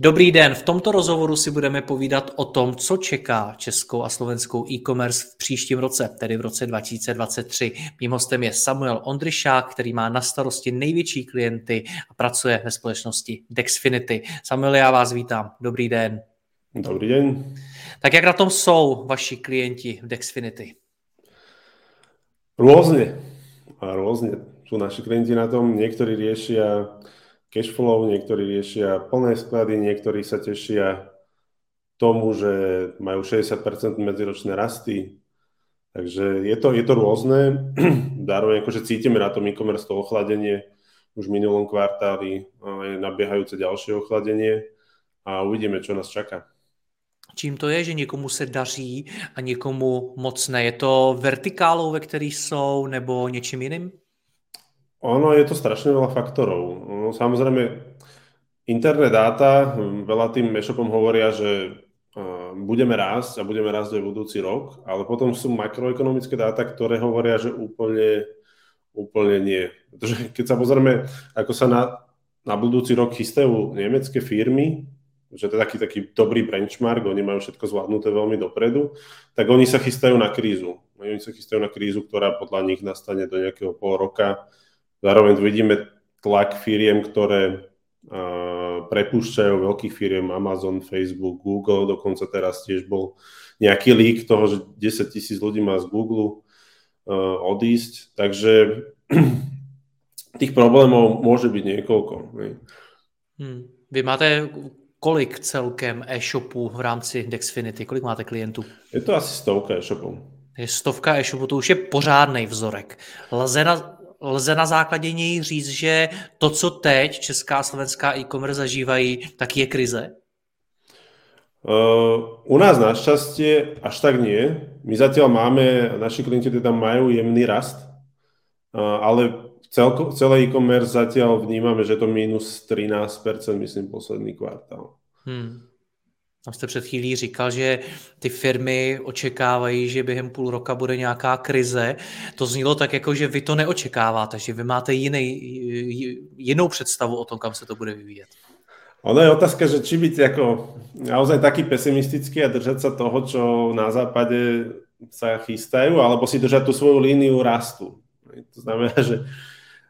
Dobrý den, v tomto rozhovoru si budeme povídat o tom, co čeká českou a slovenskou e-commerce v příštím roce, tedy v roce 2023. Mým hostem je Samuel Ondryšák, který má na starosti největší klienty a pracuje ve společnosti Dexfinity. Samuel, já vás vítám. Dobrý den. Dobrý den. Tak jak na tom jsou vaši klienti v Dexfinity? Rôzne. A rôzne. Sú naši klienti na tom, niektorí riešia cashflow, niektorí riešia plné sklady, niektorí sa tešia tomu, že majú 60% medziročné rasty. Takže je to, je to rôzne. Zároveň akože cítime na tom e-commerce to ochladenie už v minulom kvartáli, je nabiehajúce ďalšie ochladenie a uvidíme, čo nás čaká. Čím to je, že někomu se daří a někomu moc ne? Je to vertikálou, ve který jsou, nebo něčím jiným? Ono je to strašne veľa faktorov. No, samozrejme, interné dáta, hm, veľa tým e-shopom hovoria, že budeme rásť a budeme rásť aj budúci rok, ale potom sú makroekonomické dáta, ktoré hovoria, že úplne, úplne nie. Pretože keď sa pozrieme, ako sa na, na budúci rok chystajú nemecké firmy, že to je taký, taký dobrý benchmark, oni majú všetko zvládnuté veľmi dopredu, tak oni sa chystajú na krízu. Oni sa chystajú na krízu, ktorá podľa nich nastane do nejakého pol roka, Zároveň vidíme tlak firiem, ktoré prepúšťajú veľkých firiem Amazon, Facebook, Google, dokonca teraz tiež bol nejaký lík toho, že 10 tisíc ľudí má z Google odísť, takže tých problémov môže byť niekoľko. Hmm. Vy máte kolik celkem e-shopů v rámci Dexfinity? Kolik máte klientů? Je to asi stovka e-shopů. Je stovka e-shopů, to už je pořádný vzorek. Lze na, lze na základě něj říct, že to, co teď česká a slovenská e-commerce zažívají, tak je krize? Uh, u nás našťastie až tak nie. My zatiaľ máme, naši klienti teda majú jemný rast, uh, ale celko, celé e-commerce zatiaľ vnímame, že to minus 13%, myslím, posledný kvartál. Hmm. Tam jste před chvílí říkal, že ty firmy očekávají, že během půl roka bude nějaká krize. To znělo tak, jako že vy to neočekáváte, že vy máte jiný, jinou představu o tom, kam se to bude vyvíjet. Ono je otázka, že či byť ako naozaj taký pesimistický a držať sa toho, čo na západe sa chystajú, alebo si držať tú svoju líniu rastu. To znamená, že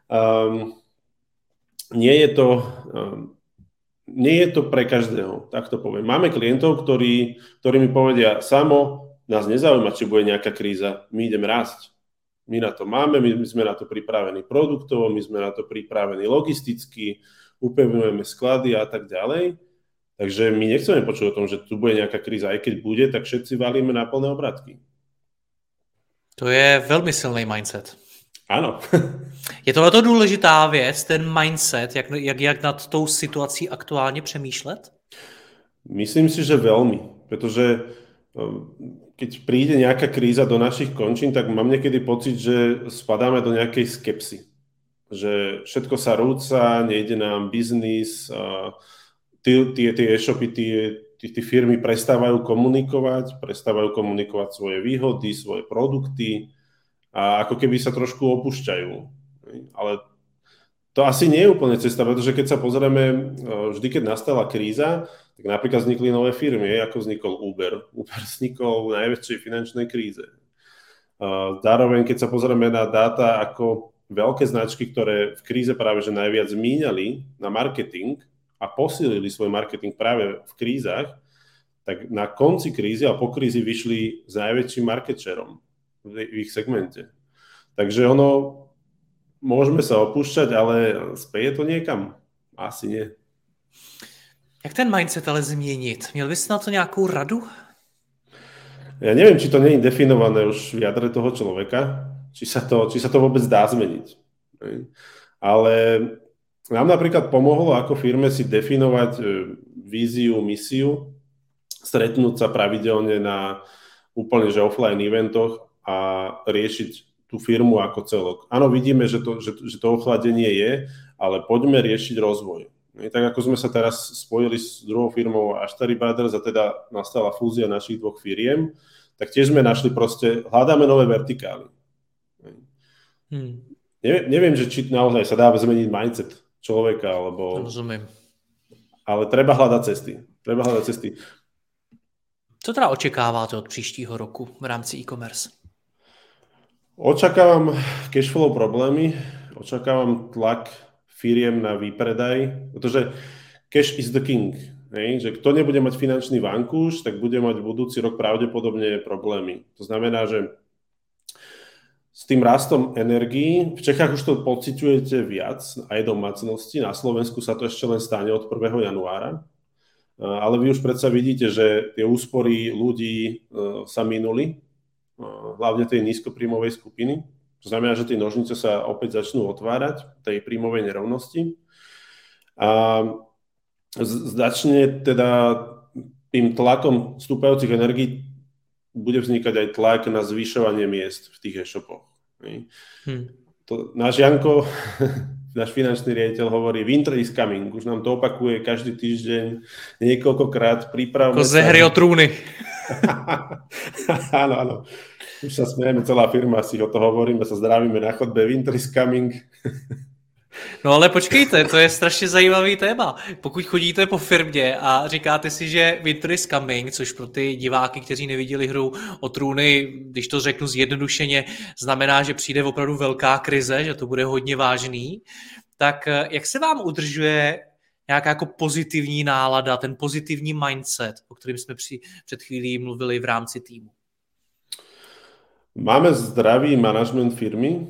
um, nie je to um, nie je to pre každého, tak to poviem. Máme klientov, ktorí, ktorí mi povedia, samo nás nezaujíma, či bude nejaká kríza, my ideme rásť. My na to máme, my sme na to pripravení produktovo, my sme na to pripravení logisticky, upevňujeme sklady a tak ďalej. Takže my nechceme počuť o tom, že tu bude nejaká kríza, aj keď bude, tak všetci valíme na plné obratky. To je veľmi silný mindset. Ano. je tohle důležitá věc, ten mindset, jak, jak, jak nad tou situací aktuálně přemýšlet? Myslím si, že veľmi, pretože um, keď príde nejaká kríza do našich končín, tak mám niekedy pocit, že spadáme do nejakej skepsy. Že všetko sa rúca, nejde nám biznis, tie, tie e-shopy, tie, tie firmy prestávajú komunikovať, prestávajú komunikovať svoje výhody, svoje produkty, a ako keby sa trošku opúšťajú. Ale to asi nie je úplne cesta, pretože keď sa pozrieme, e, vždy keď nastala kríza, tak napríklad vznikli nové firmy, ako vznikol Uber. Uber vznikol v najväčšej finančnej kríze. E, zároveň, keď sa pozrieme na dáta ako veľké značky, ktoré v kríze práve že najviac míňali na marketing a posílili svoj marketing práve v krízach, tak na konci krízy a po krízi vyšli s najväčším market shareom v ich segmente. Takže ono, môžeme sa opúšťať, ale speje to niekam? Asi nie. Jak ten mindset ale změnit? Měl bys na to nějakou radu? Ja neviem, či to je definované už v jadre toho človeka, či sa to, či sa to vôbec dá zmeniť. Ale nám napríklad pomohlo ako firme si definovať e, víziu, misiu, stretnúť sa pravidelne na úplne že offline eventoch a riešiť tú firmu ako celok. Áno, vidíme, že to, že, že to ochladenie je, ale poďme riešiť rozvoj. Tak ako sme sa teraz spojili s druhou firmou Ashtari Brothers a teda nastala fúzia našich dvoch firiem, tak tiež sme našli proste, hľadáme nové vertikály. Hmm. Neviem, neviem, že či naozaj sa dá zmeniť mindset človeka, alebo... Rozumiem. Ale treba hľadať cesty. Treba hľadať cesty. Co teda očekáváte od příštího roku v rámci e-commerce? Očakávam cashflow problémy, očakávam tlak firiem na výpredaj, pretože cash is the king. Hej? Že kto nebude mať finančný vankúš, tak bude mať budúci rok pravdepodobne problémy. To znamená, že s tým rastom energií, v Čechách už to pociťujete viac, aj domácnosti, na Slovensku sa to ešte len stane od 1. januára, ale vy už predsa vidíte, že tie úspory ľudí e, sa minuli, hlavne tej nízkopríjmovej skupiny. To znamená, že tie nožnice sa opäť začnú otvárať, tej príjmovej nerovnosti. A začne teda tým tlakom stúpajúcich energií bude vznikať aj tlak na zvyšovanie miest v tých e-shopoch. Hmm. To, náš Janko, náš finančný riaditeľ hovorí, winter is coming, už nám to opakuje každý týždeň niekoľkokrát, pripravme Ako ze hry o trúny. áno, áno. Už sa smejeme, celá firma si o to hovoríme, sa zdravíme na chodbe, winter is coming. No ale počkejte, to je strašně zajímavý téma. Pokud chodíte po firmě a říkáte si, že Winter is coming, což pro ty diváky, kteří neviděli hru o trůny, když to řeknu zjednodušeně, znamená, že přijde opravdu velká krize, že to bude hodně vážný, tak eh, jak se vám udržuje nějaká jako pozitivní nálada, ten pozitivní mindset, o kterém jsme při, před chvílí mluvili v rámci týmu? Máme zdravý manažment firmy.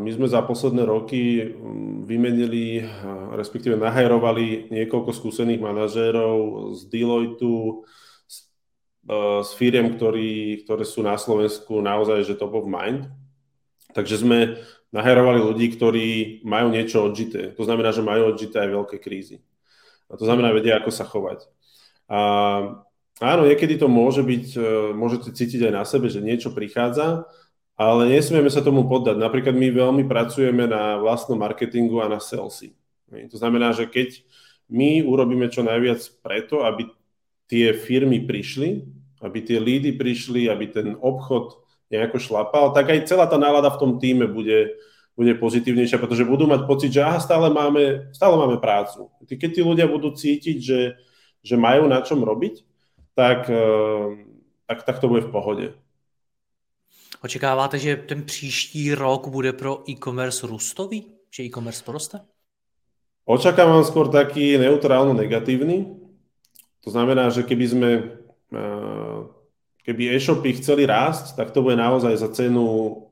My sme za posledné roky mm, vymenili, respektíve nahajrovali niekoľko skúsených manažérov z Deloitu, z, z firiem, ktorý, ktoré sú na Slovensku naozaj že top of mind. Takže sme nahajrovali ľudí, ktorí majú niečo odžité. To znamená, že majú odžité aj veľké krízy. A to znamená, vedia, ako sa chovať. A Áno, niekedy to môže byť, e, môžete cítiť aj na sebe, že niečo prichádza, ale nesmieme sa tomu poddať. Napríklad my veľmi pracujeme na vlastnom marketingu a na salesy. To znamená, že keď my urobíme čo najviac preto, aby tie firmy prišli, aby tie lídy prišli, aby ten obchod nejako šlapal, tak aj celá tá nálada v tom týme bude, bude pozitívnejšia, pretože budú mať pocit, že aha, stále máme, stále máme prácu. Keď tí ľudia budú cítiť, že, že majú na čom robiť, tak, eh, tak, tak to bude v pohode. Očekáváte, že ten příští rok bude pro e-commerce růstový? Že e-commerce poroste? Očakávam skôr taký neutrálno negatívny. To znamená, že keby sme eh, keby e-shopy chceli rásť, tak to bude naozaj za cenu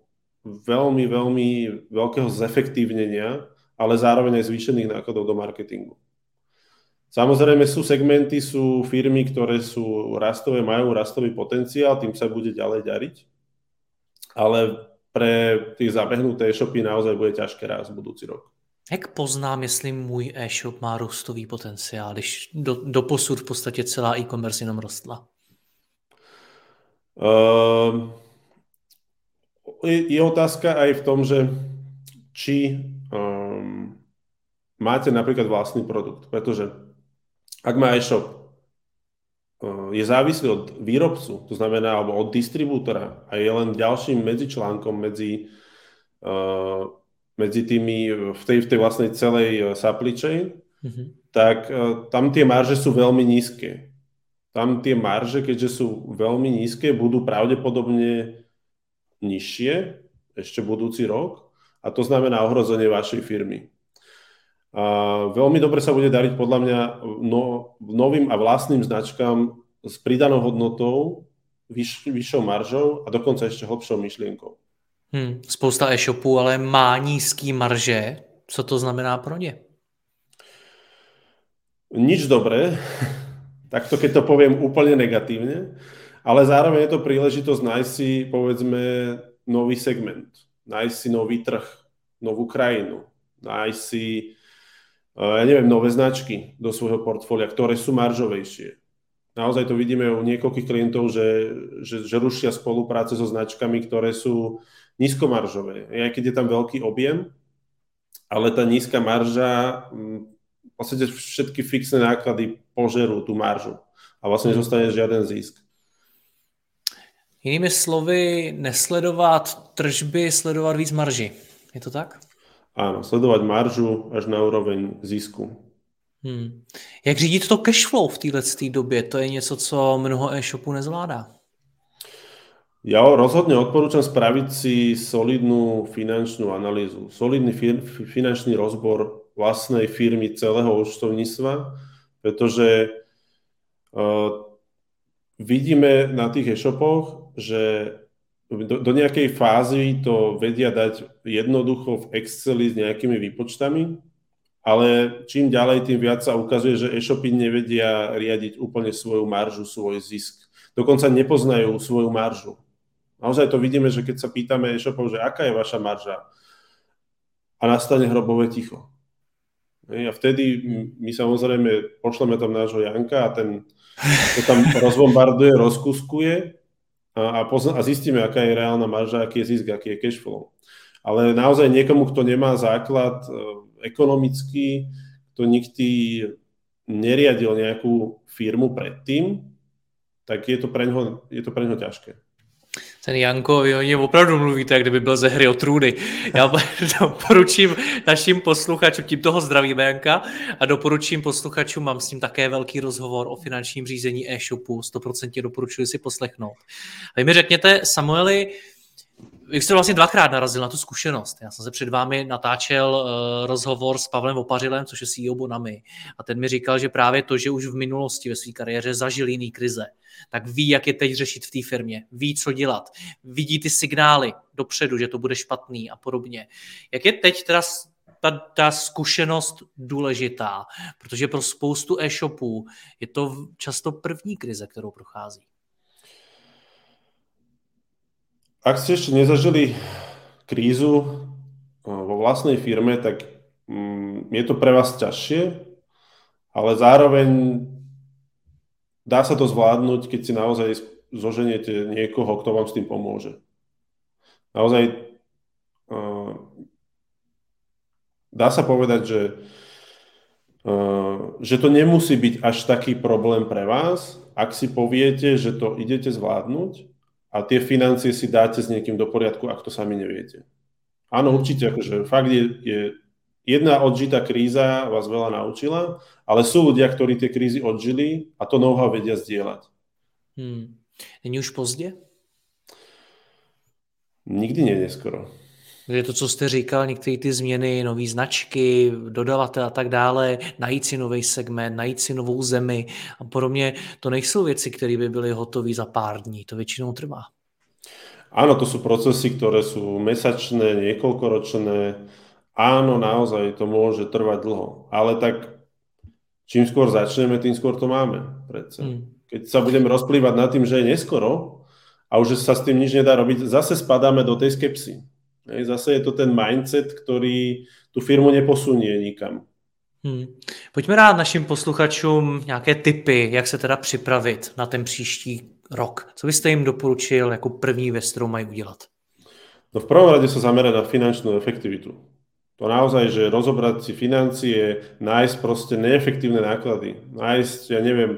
veľmi, veľmi veľkého zefektívnenia, ale zároveň aj zvýšených nákladov do marketingu. Samozrejme sú segmenty, sú firmy, ktoré sú rastové, majú rastový potenciál, tým sa bude ďalej dariť. Ale pre tých zabehnuté e-shopy naozaj bude ťažké rásť budúci rok. Jak poznám, jestli můj e-shop má růstový potenciál, když do, do posud v podstatě celá e-commerce jenom rostla? Uh, je, je otázka aj v tom, že či um, máte napríklad vlastný produkt, pretože ak má e-shop, je závislý od výrobcu, to znamená, alebo od distribútora a je len ďalším medzičlánkom medzi, uh, medzi tými v tej, v tej vlastnej celej e, supply chain, mm-hmm. tak uh, tam tie marže sú veľmi nízke. Tam tie marže, keďže sú veľmi nízke, budú pravdepodobne nižšie ešte budúci rok a to znamená ohrozenie vašej firmy. A veľmi dobre sa bude dariť podľa mňa no, novým a vlastným značkám s pridanou hodnotou, vyš, vyššou maržou a dokonca ešte hlbšou myšlienkou. Hmm, spousta e-shopů ale má nízký marže. Co to znamená pro ně? Nič dobré, takto keď to poviem úplne negatívne, ale zároveň je to príležitosť nájsť si, povedzme, nový segment. nájsť si nový trh, novú krajinu, nájsť si, ja neviem, nové značky do svojho portfólia, ktoré sú maržovejšie. Naozaj to vidíme u niekoľkých klientov, že, že, že rušia spolupráce so značkami, ktoré sú nízkomaržové. Aj keď je tam veľký objem, ale tá nízka marža, v podstate všetky fixné náklady požerú tú maržu a vlastne nezostane žiaden zisk. Jinými slovy, nesledovat tržby, sledovat víc marži. Je to tak? Áno, sledovať maržu až na úroveň zisku. Hmm. Jak řídit to cashflow v této době? To je něco, co mnoho e-shopů nezvládá. Ja rozhodne odporúčam spraviť si solidnú finančnú analýzu, solidný fir- finančný rozbor vlastnej firmy celého účtovníctva, pretože uh, vidíme na tých e-shopoch, že do, do nejakej fázy to vedia dať jednoducho v Exceli s nejakými výpočtami, ale čím ďalej, tým viac sa ukazuje, že e-shopy nevedia riadiť úplne svoju maržu, svoj zisk. Dokonca nepoznajú svoju maržu. Naozaj to vidíme, že keď sa pýtame e-shopov, že aká je vaša marža a nastane hrobové ticho. A vtedy my samozrejme pošleme tam nášho Janka a ten to tam rozbombarduje, rozkuskuje a, pozna, a zistíme, aká je reálna marža, aký je zisk, aký je cash flow. Ale naozaj niekomu, kto nemá základ e, ekonomický, kto nikdy neriadil nejakú firmu predtým, tak je to pre ňoho, je to pre ňoho ťažké ten Janko, vy o něm opravdu mluvíte, jak kdyby byl ze hry o trůny. Já doporučím našim posluchačům, tím toho zdravíme Janka, a doporučím posluchačům, mám s ním také velký rozhovor o finančním řízení e-shopu, 100% doporučuji si poslechnout. A vy mi řekněte, Samueli, vy jste vlastně dvakrát narazil na tu zkušenost. Já jsem se před vámi natáčel uh, rozhovor s Pavlem Opařilem, což je CEO Bonami. A ten mi říkal, že právě to, že už v minulosti ve své kariéře zažil jiný krize, tak ví, jak je teď řešit v té firmě, ví, co dělat, vidí ty signály dopředu, že to bude špatný a podobně. Jak je teď teda ta, ta zkušenost důležitá, protože pro spoustu e-shopů je to často první krize, kterou prochází. Ak ste ešte nezažili krízu vo vlastnej firme, tak mm, je to pre vás ťažšie, ale zároveň dá sa to zvládnuť, keď si naozaj zoženiete niekoho, kto vám s tým pomôže. Naozaj dá sa povedať, že, že to nemusí byť až taký problém pre vás, ak si poviete, že to idete zvládnuť a tie financie si dáte s niekým do poriadku, ak to sami neviete. Áno, určite, akože fakt je, je jedna odžitá kríza vás veľa naučila, ale sú ľudia, ktorí tie krízy odžili a to know-how vedia zdieľať. Hmm. Není už pozdě? Nikdy nie neskoro. Je to, co jste říkal, některé ty změny, nové značky, dodavatel a tak dále, najít si nový segment, najít si novou zemi a podobně, to nejsou věci, které by byly hotové za pár dní, to většinou trvá. Áno, to sú procesy, ktoré sú mesačné, niekoľkoročné. Áno, naozaj to môže trvať dlho. Ale tak čím skôr začneme, tým skôr to máme. Predsa. Hmm. Keď sa budeme rozplývať nad tým, že je neskoro a už sa s tým nič nedá robiť, zase spadáme do tej skepsy. Zase je to ten mindset, který tu firmu neposunie nikam. Hmm. Pojďme dát našim posluchačům nějaké tipy, jak se teda připravit na ten příští rok. Co byste jim doporučil jako první věc, kterou mají udělat? No v prvom rade sa zamerať na finančnú efektivitu. To naozaj, že rozobrať si financie, nájsť proste neefektívne náklady. Nájsť, ja neviem,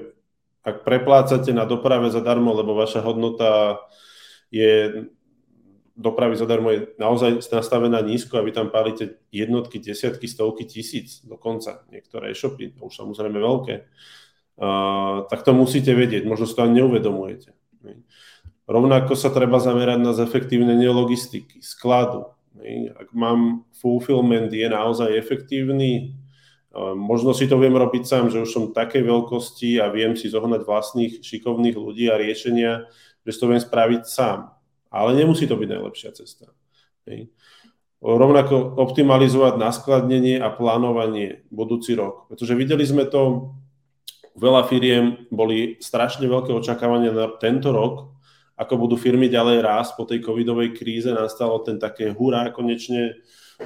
ak preplácate na doprave zadarmo, lebo vaša hodnota je dopravy zadarmo je naozaj nastavená nízko a vy tam pálite jednotky, desiatky, stovky tisíc dokonca. Niektoré e-shopy, to už samozrejme veľké. Uh, tak to musíte vedieť, možno si to ani neuvedomujete. Rovnako sa treba zamerať na zefektívnenie logistiky, skladu. Ak mám fulfillment, je naozaj efektívny, možno si to viem robiť sám, že už som takej veľkosti a viem si zohnať vlastných šikovných ľudí a riešenia, že to viem spraviť sám ale nemusí to byť najlepšia cesta. Hej. Rovnako optimalizovať naskladnenie a plánovanie budúci rok. Pretože videli sme to, veľa firiem boli strašne veľké očakávania na tento rok ako budú firmy ďalej rásť po tej covidovej kríze, nastalo ten také hurá, konečne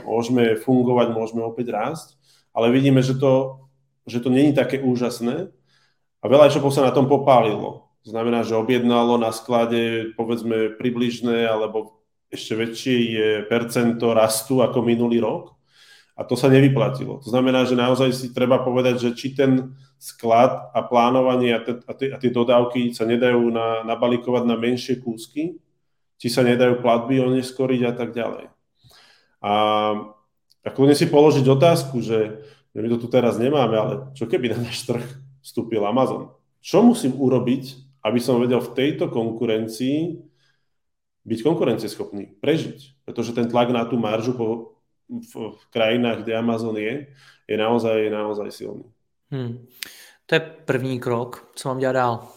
môžeme fungovať, môžeme opäť rásť, ale vidíme, že to, že to není také úžasné a veľa e-shopov sa na tom popálilo. Znamená, že objednalo na sklade povedzme približné alebo ešte väčšie je percento rastu ako minulý rok a to sa nevyplatilo. To znamená, že naozaj si treba povedať, že či ten sklad a plánovanie a, te, a, te, a tie dodávky sa nedajú na, nabalikovať na menšie kúsky, či sa nedajú platby oneskoriť a tak ďalej. A, a si položiť otázku, že my to tu teraz nemáme, ale čo keby na náš trh vstúpil Amazon? Čo musím urobiť, aby som vedel v tejto konkurencii byť konkurencieschopný, prežiť? Pretože ten tlak na tú maržu po, v, v krajinách, kde Amazon je, je naozaj, je naozaj silný. Hmm. To je první krok. Co mám dělat dál?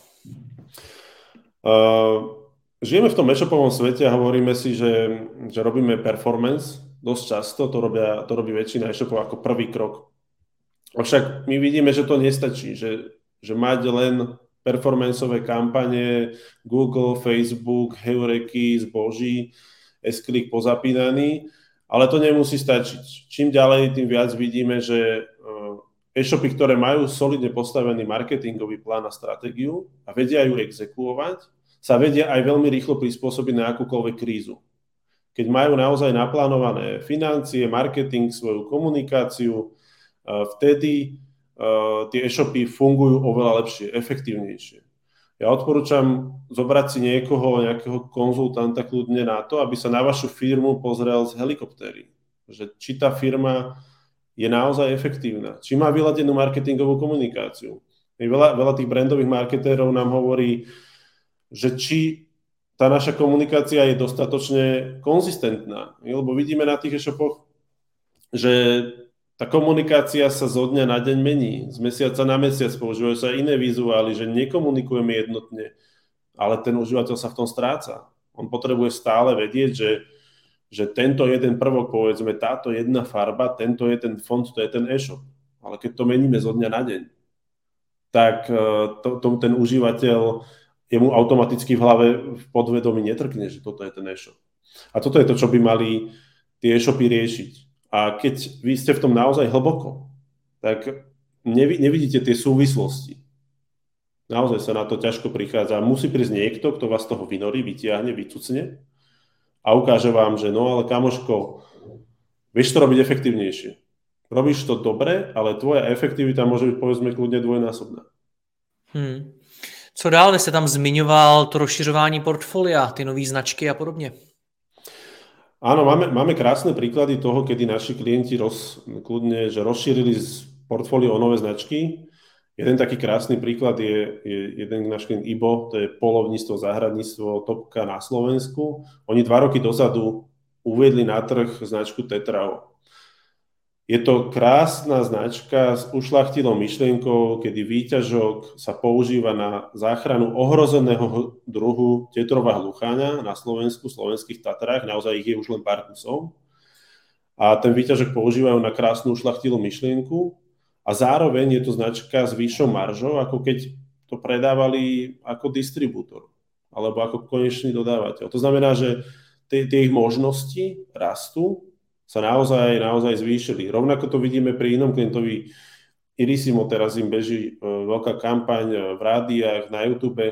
Uh, žijeme v tom e-shopovom svete a hovoríme si, že, že robíme performance dosť často, to, robia, to robí väčšina e-shopov ako prvý krok. Avšak my vidíme, že to nestačí, že, že mať len performanceové kampane, Google, Facebook, Heureky, zboží, S-Click pozapínaný, ale to nemusí stačiť. Čím ďalej, tým viac vidíme, že eh, e-shopy, ktoré majú solidne postavený marketingový plán a stratégiu a vedia ju exekuovať, sa vedia aj veľmi rýchlo prispôsobiť na akúkoľvek krízu. Keď majú naozaj naplánované financie, marketing, svoju komunikáciu, eh, vtedy tie e-shopy fungujú oveľa lepšie, efektívnejšie. Ja odporúčam zobrať si niekoho, nejakého konzultanta kľudne na to, aby sa na vašu firmu pozrel z helikoptéry. Že či tá firma je naozaj efektívna, či má vyladenú marketingovú komunikáciu. Veľa, veľa tých brandových marketérov nám hovorí, že či tá naša komunikácia je dostatočne konzistentná. Lebo vidíme na tých e-shopoch, že tá komunikácia sa zo dňa na deň mení. Z mesiaca na mesiac používajú sa iné vizuály, že nekomunikujeme jednotne, ale ten užívateľ sa v tom stráca. On potrebuje stále vedieť, že, že tento jeden prvok, povedzme, táto jedna farba, tento je ten fond, to je ten e-shop. Ale keď to meníme zo dňa na deň, tak e, to, to, ten užívateľ jemu automaticky v hlave v podvedomí netrkne, že toto je ten e-shop. A toto je to, čo by mali tie e-shopy riešiť a keď vy ste v tom naozaj hlboko, tak nevidíte tie súvislosti. Naozaj sa na to ťažko prichádza. Musí prísť niekto, kto vás toho vynorí, vytiahne, vycucne a ukáže vám, že no ale kamoško, vieš to robiť efektívnejšie. Robíš to dobre, ale tvoja efektivita môže byť povedzme kľudne dvojnásobná. Hmm. Co dál? Vy tam zmiňoval to rozšiřování portfolia, ty nové značky a podobně. Áno, máme, máme krásne príklady toho, kedy naši klienti roz, kľudne, že rozšírili z portfólio o nové značky. Jeden taký krásny príklad je, je jeden náš klient IBO, to je polovníctvo, záhradníctvo, topka na Slovensku. Oni dva roky dozadu uviedli na trh značku Tetrao. Je to krásna značka s ušlachtilou myšlienkou, kedy výťažok sa používa na záchranu ohrozeného druhu tetrova hlucháňa na Slovensku, slovenských Tatrách, naozaj ich je už len pár kusov. A ten výťažok používajú na krásnu ušlachtilú myšlienku a zároveň je to značka s vyššou maržou, ako keď to predávali ako distribútor alebo ako konečný dodávateľ. To znamená, že tie, tie ich možnosti rastú sa naozaj, naozaj zvýšili. Rovnako to vidíme pri inom klientovi Irisimo, teraz im beží e, veľká kampaň e, v rádiách, na YouTube.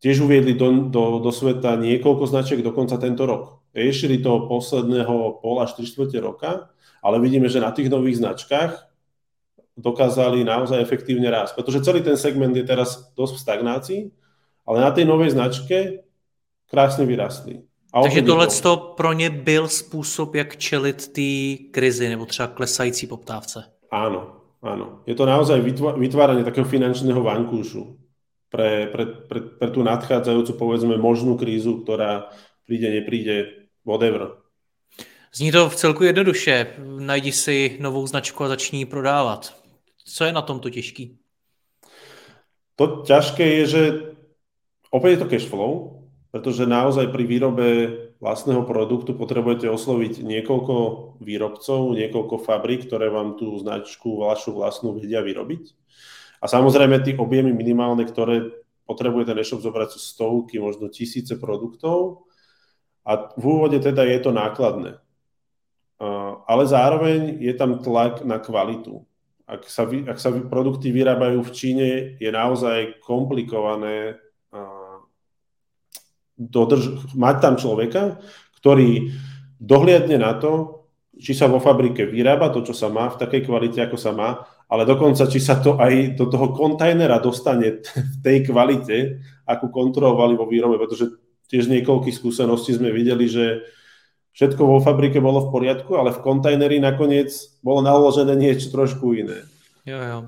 Tiež uviedli do, do, do sveta niekoľko značiek dokonca tento rok. Riešili to posledného pol až 3 čtvrte roka, ale vidíme, že na tých nových značkách dokázali naozaj efektívne rásť. Pretože celý ten segment je teraz dosť v stagnácii, ale na tej novej značke krásne vyrastli. A Takže tohle to pro ně byl způsob, jak čelit té krizi nebo třeba klesající poptávce. Áno, áno. Je to naozaj vytváranie takého finančného vankúšu pre, pre, pre, pre tú nadchádzajúcu, povedzme, možnú krízu, ktorá príde, nepríde, whatever. Zní to v celku jednoduše. Najdi si novou značku a začni ji prodávat. Co je na tomto těžký? To ťažké je, že opäť je to cash flow, pretože naozaj pri výrobe vlastného produktu potrebujete osloviť niekoľko výrobcov, niekoľko fabrik, ktoré vám tú značku vašu vlastnú vedia vyrobiť. A samozrejme tie objemy minimálne, ktoré potrebuje ten e-shop zobrať stovky, možno tisíce produktov a v úvode teda je to nákladné. Ale zároveň je tam tlak na kvalitu. Ak sa, ak sa produkty vyrábajú v Číne, je naozaj komplikované dodrž- mať tam človeka, ktorý dohliadne na to, či sa vo fabrike vyrába to, čo sa má, v takej kvalite, ako sa má, ale dokonca, či sa to aj do toho kontajnera dostane v tej kvalite, akú kontrolovali vo výrobe, pretože tiež niekoľkých skúseností sme videli, že všetko vo fabrike bolo v poriadku, ale v kontajneri nakoniec bolo naložené niečo trošku iné. Jo, jo.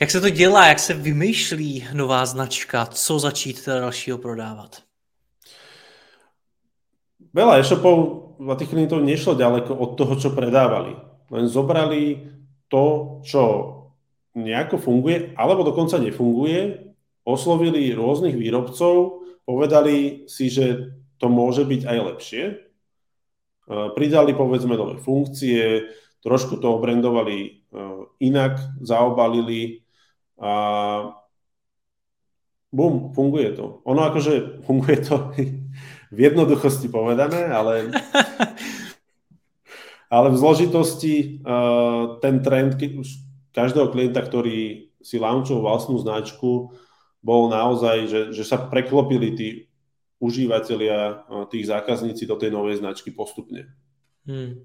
Jak se to dělá, jak se vymýšlí nová značka, co začít teda dalšího prodávat? Veľa e-shopov a tých klientov nešlo ďaleko od toho, čo predávali. Len zobrali to, čo nejako funguje, alebo dokonca nefunguje, oslovili rôznych výrobcov, povedali si, že to môže byť aj lepšie, pridali povedzme nové funkcie, trošku to obrendovali e, inak, zaobalili a bum, funguje to. Ono akože funguje to v jednoduchosti povedané, ale, ale v zložitosti uh, ten trend keď už každého klienta, ktorý si launchoval vlastnú značku, bol naozaj, že, že sa preklopili tí užívateľia, uh, tých zákazníci do tej novej značky postupne. Hmm.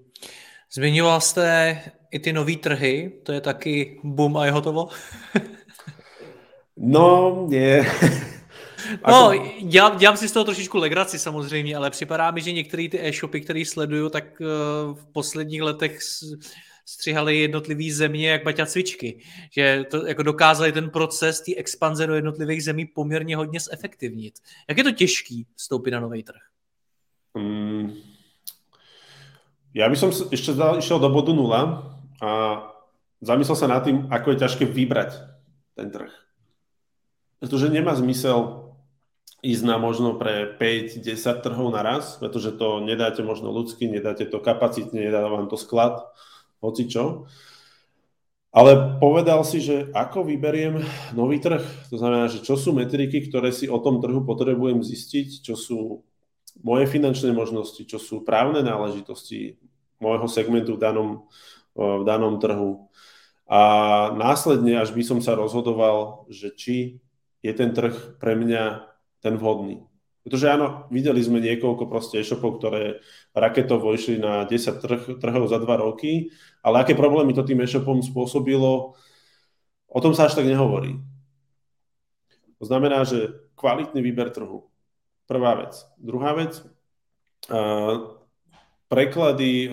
Zmiňoval jste i ty nové trhy, to je taky boom a je hotovo? no, nie. No, dělám, dělám si z toho trošičku legraci samozřejmě, ale připadá mi, že některé ty e-shopy, které sleduju, tak uh, v posledních letech střihali jednotlivý země jak baťa cvičky. Že to jako dokázali ten proces té expanze do jednotlivých zemí poměrně hodně zefektivnit. Jak je to těžký vstoupit na nový trh? Hmm. Ja by som ešte išiel do bodu nula a zamyslel sa nad tým, ako je ťažké vybrať ten trh. Pretože nemá zmysel ísť na možno pre 5-10 trhov naraz, pretože to nedáte možno ľudsky, nedáte to kapacitne, nedá vám to sklad, hoci čo. Ale povedal si, že ako vyberiem nový trh. To znamená, že čo sú metriky, ktoré si o tom trhu potrebujem zistiť, čo sú moje finančné možnosti, čo sú právne náležitosti môjho segmentu v danom, v danom trhu. A následne, až by som sa rozhodoval, že či je ten trh pre mňa ten vhodný. Pretože áno, videli sme niekoľko proste e-shopov, ktoré raketovo išli na 10 trh, trhov za 2 roky, ale aké problémy to tým e-shopom spôsobilo, o tom sa až tak nehovorí. To znamená, že kvalitný výber trhu. Prvá vec. Druhá vec, preklady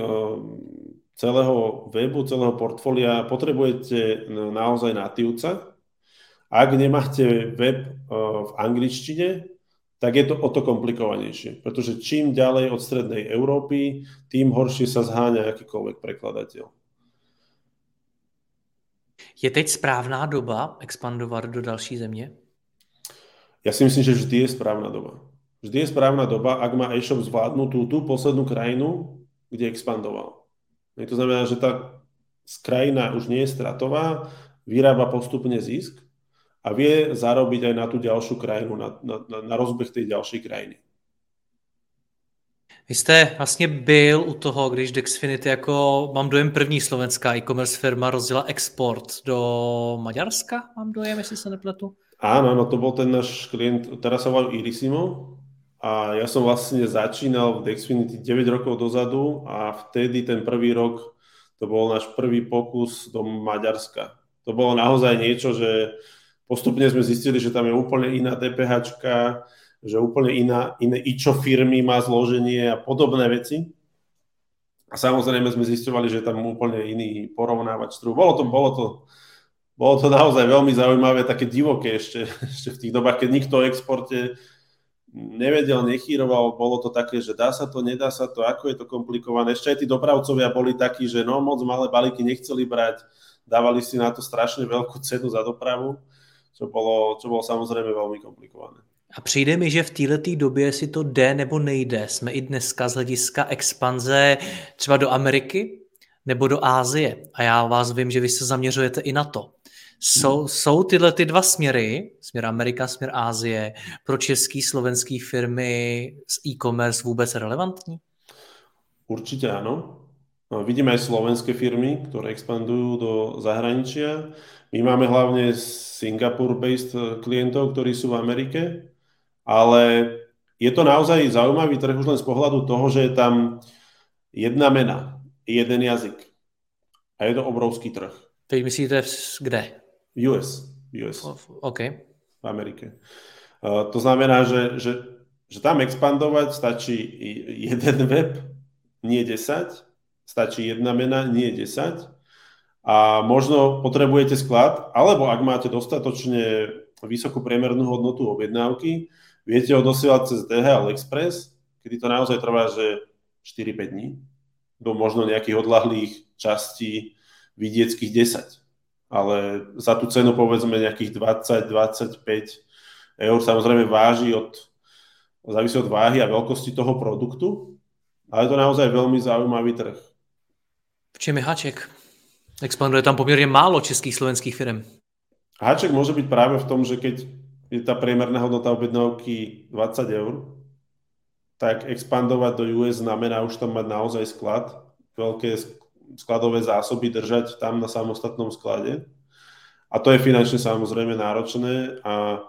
celého webu, celého portfólia potrebujete naozaj natívca, ak nemáte web eh, v angličtine, tak je to o to komplikovanejšie. Pretože čím ďalej od strednej Európy, tým horšie sa zháňa akýkoľvek prekladateľ. Je teď správná doba expandovat do další země? Ja si myslím, že vždy je správna doba. Vždy je správna doba, ak má e-shop zvládnutú tú poslednú krajinu, kde expandoval. To znamená, že tá krajina už nie je stratová, vyrába postupne zisk a vie zarobiť aj na tú ďalšiu krajinu, na, na, na rozbeh tej ďalšej krajiny. Vy jste vlastně byl u toho, když Dexfinity jako, mám dojem, první slovenská e-commerce firma rozděla export do Maďarska, mám dojem, jestli se nepletu? Áno, áno, to bol ten náš klient, teraz sa volal Irisimo a ja som vlastne začínal v Dexfinity 9 rokov dozadu a vtedy ten prvý rok to bol náš prvý pokus do Maďarska. To bolo naozaj niečo, že Postupne sme zistili, že tam je úplne iná DPH, že úplne iná, iné ičo firmy má zloženie a podobné veci. A samozrejme sme zistovali, že tam úplne iný porovnávač trhu. Bolo to, bolo to, bolo to naozaj veľmi zaujímavé, také divoké ešte, ešte v tých dobách, keď nikto o exporte nevedel, nechýroval, bolo to také, že dá sa to, nedá sa to, ako je to komplikované. Ešte aj tí dopravcovia boli takí, že no moc malé balíky nechceli brať, dávali si na to strašne veľkú cenu za dopravu čo bolo, čo bolo samozrejme veľmi komplikované. A přijde mi, že v této době si to jde nebo nejde. Jsme i dneska z hlediska expanze třeba do Ameriky nebo do Ázie. A já vás vím, že vy se zaměřujete i na to. Jsou, jsou tyhle ty dva směry, směr Amerika, směr Ázie, pro český, slovenský firmy z e-commerce vůbec relevantní? Určite áno. No, vidíme aj slovenské firmy, ktoré expandujú do zahraničia. My máme hlavne Singapore-based klientov, ktorí sú v Amerike, ale je to naozaj zaujímavý trh už len z pohľadu toho, že je tam jedna mena, jeden jazyk. A je to obrovský trh. Teď myslíte kde? US. US. OK. V Amerike. Uh, to znamená, že, že, že tam expandovať stačí jeden web, nie 10, stačí jedna mena, nie 10. A možno potrebujete sklad, alebo ak máte dostatočne vysokú priemernú hodnotu objednávky, viete ho dosielať cez DHL Express, kedy to naozaj trvá, že 4-5 dní, do možno nejakých odlahlých častí vidieckých 10. Ale za tú cenu povedzme nejakých 20-25 eur samozrejme váži od, závisí od váhy a veľkosti toho produktu, ale je to naozaj veľmi zaujímavý trh. V čem je háček? Expanduje tam poměrně málo českých slovenských firm. Háček môže byť práve v tom, že keď je tá priemerná hodnota objednávky 20 eur, tak expandovať do US znamená už tam mať naozaj sklad, veľké skladové zásoby držať tam na samostatnom sklade. A to je finančne samozrejme náročné a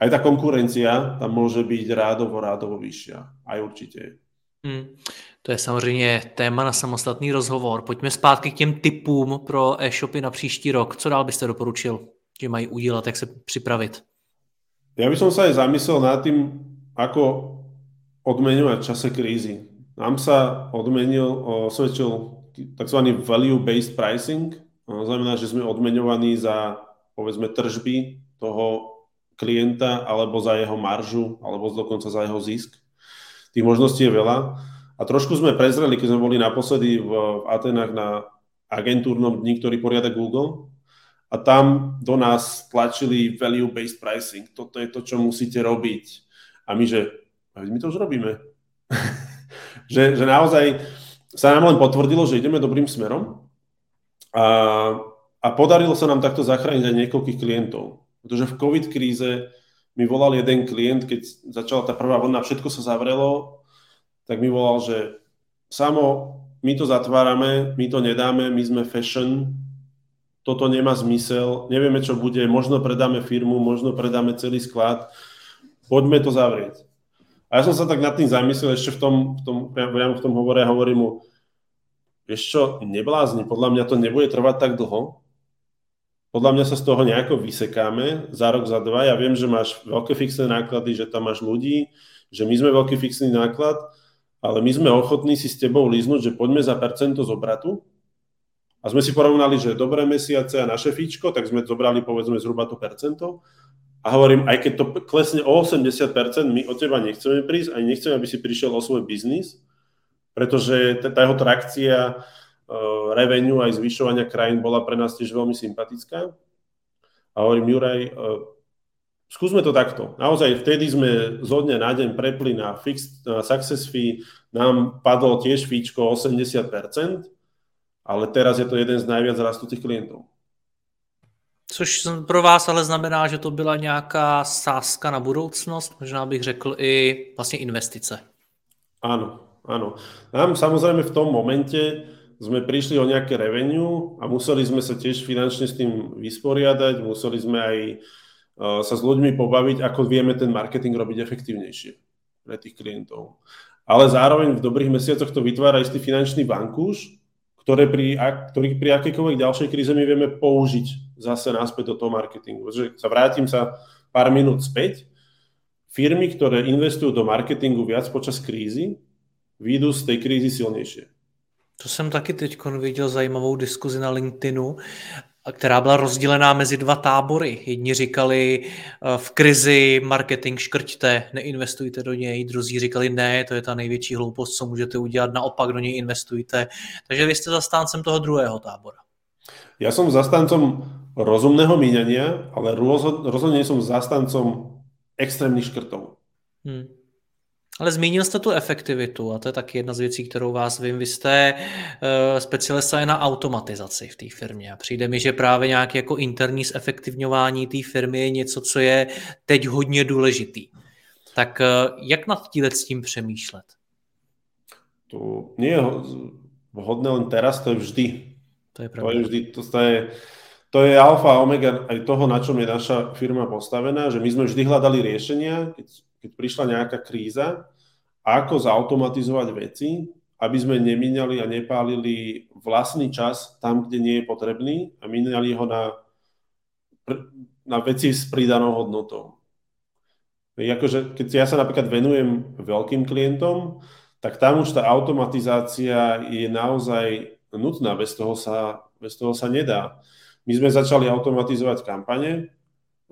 aj tá konkurencia tam môže byť rádovo, rádovo vyššia. Aj určite. Hmm. To je samozřejmě téma na samostatný rozhovor. Pojďme zpátky k těm typům pro e-shopy na příští rok. Co dál byste doporučil, že mají udělat, jak se připravit? Ja by som sa aj zamyslel nad tým, ako odmeňovať v čase krízy. Nám sa odmenil, osvedčil tzv. value-based pricing. To znamená, že sme odmeňovaní za, povedzme, tržby toho klienta alebo za jeho maržu, alebo dokonca za jeho zisk. Tých možností je veľa. A trošku sme prezreli, keď sme boli naposledy v, v Atenách na agentúrnom dni, ktorý poriada Google. A tam do nás tlačili value-based pricing. Toto je to, čo musíte robiť. A my, že my to už robíme. že, že naozaj sa nám len potvrdilo, že ideme dobrým smerom. A, a podarilo sa nám takto zachrániť aj niekoľkých klientov. Pretože v COVID kríze mi volal jeden klient, keď začala tá prvá vlna, všetko sa zavrelo tak mi volal, že samo, my to zatvárame, my to nedáme, my sme fashion, toto nemá zmysel, nevieme, čo bude, možno predáme firmu, možno predáme celý sklad, poďme to zavrieť. A ja som sa tak nad tým zamyslel ešte v tom, v tom, v tom hovore hovorím mu, vieš čo, neblázni, podľa mňa to nebude trvať tak dlho, podľa mňa sa z toho nejako vysekáme za rok, za dva. Ja viem, že máš veľké fixné náklady, že tam máš ľudí, že my sme veľký fixný náklad, ale my sme ochotní si s tebou líznuť, že poďme za percento z obratu a sme si porovnali, že dobré mesiace a naše fíčko, tak sme zobrali povedzme zhruba to percento a hovorím, aj keď to klesne o 80%, my od teba nechceme prísť, ani nechceme, aby si prišiel o svoj biznis, pretože tá jeho trakcia revenue aj zvyšovania krajín bola pre nás tiež veľmi sympatická. A hovorím, Juraj, uh, skúsme to takto. Naozaj vtedy sme zo dňa na deň prepli na fixed na success fee, nám padlo tiež fíčko 80%, ale teraz je to jeden z najviac rastúcich klientov. Což pro vás ale znamená, že to byla nějaká sázka na budoucnost, možná bych řekl i vlastně investice. Áno, áno. Nám samozrejme v tom momente sme prišli o nejaké revenue a museli sme sa tiež finančne s tým vysporiadať, museli sme aj sa s ľuďmi pobaviť, ako vieme ten marketing robiť efektívnejšie pre tých klientov. Ale zároveň v dobrých mesiacoch to vytvára istý finančný vankúš, ktoré pri, ktorý pri akejkoľvek ďalšej kríze my vieme použiť zase náspäť do toho marketingu. Takže sa vrátim sa pár minút späť. Firmy, ktoré investujú do marketingu viac počas krízy, výjdu z tej krízy silnejšie. To jsem taky teď viděl zajímavou diskuzi na LinkedInu která byla rozdělená mezi dva tábory. Jedni říkali eh, v krizi marketing škrťte, neinvestujte do něj, druzí říkali ne, to je ta největší hloupost, co můžete udělat, naopak do něj investujte. Takže vy jste zastáncem toho druhého tábora. Ja som zastancom rozumného míňania, ale rozhodne som zastancom extrémnych škrtov. Hmm. Ale zmínil jste tu efektivitu a to je taky jedna z věcí, kterou vás vím. Vy jste uh, specialista na automatizaci v té firmě a přijde mi, že právě nějaké jako interní zefektivňování té firmy je něco, co je teď hodně důležitý. Tak uh, jak nad tíle s tím přemýšlet? To nie je vhodné len teraz, to je vždy. To je pravda. To je vždy, to, to je, to je alfa a omega aj toho, na čom je naša firma postavená, že my sme vždy hľadali riešenia, keď keď prišla nejaká kríza, ako zautomatizovať veci, aby sme nemínali a nepálili vlastný čas tam, kde nie je potrebný a mínali ho na, na veci s pridanou hodnotou. Akože, keď ja sa napríklad venujem veľkým klientom, tak tam už tá automatizácia je naozaj nutná, bez toho sa, bez toho sa nedá. My sme začali automatizovať kampane,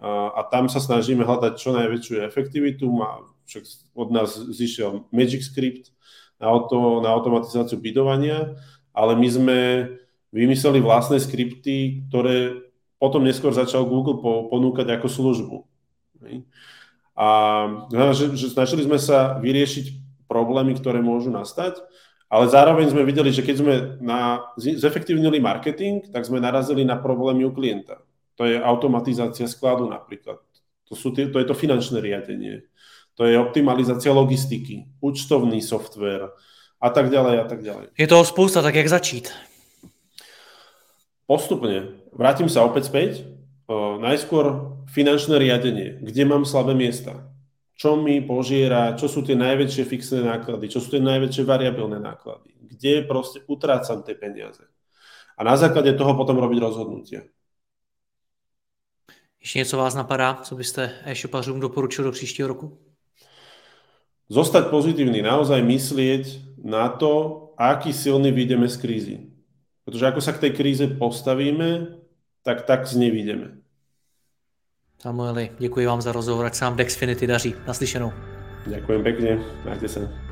a, tam sa snažíme hľadať čo najväčšiu efektivitu. Má, však od nás zišiel Magic Script na, auto, na automatizáciu bidovania, ale my sme vymysleli vlastné skripty, ktoré potom neskôr začal Google po, ponúkať ako službu. A že, že snažili sme sa vyriešiť problémy, ktoré môžu nastať, ale zároveň sme videli, že keď sme na, zefektívnili marketing, tak sme narazili na problémy u klienta. To je automatizácia skladu napríklad. To, sú tie, to je to finančné riadenie. To je optimalizácia logistiky, účtovný software a tak ďalej a tak ďalej. Je toho spousta, tak jak začít? Postupne. Vrátim sa opäť späť. O, najskôr finančné riadenie. Kde mám slabé miesta? Čo mi požiera? Čo sú tie najväčšie fixné náklady? Čo sú tie najväčšie variabilné náklady? Kde proste utrácam tie peniaze? A na základe toho potom robiť rozhodnutia. Ještě něco vás napadá, co byste e-shopařům doporučil do příštího roku? Zostať pozitívny, naozaj myslieť na to, aký silný vyjdeme z krízy. Protože ako sa k tej kríze postavíme, tak tak z nej vyjdeme. Samueli, děkuji vám za rozhovor, ať se vám Dexfinity daří. Naslyšenou. Ďakujem pekne, majte sa.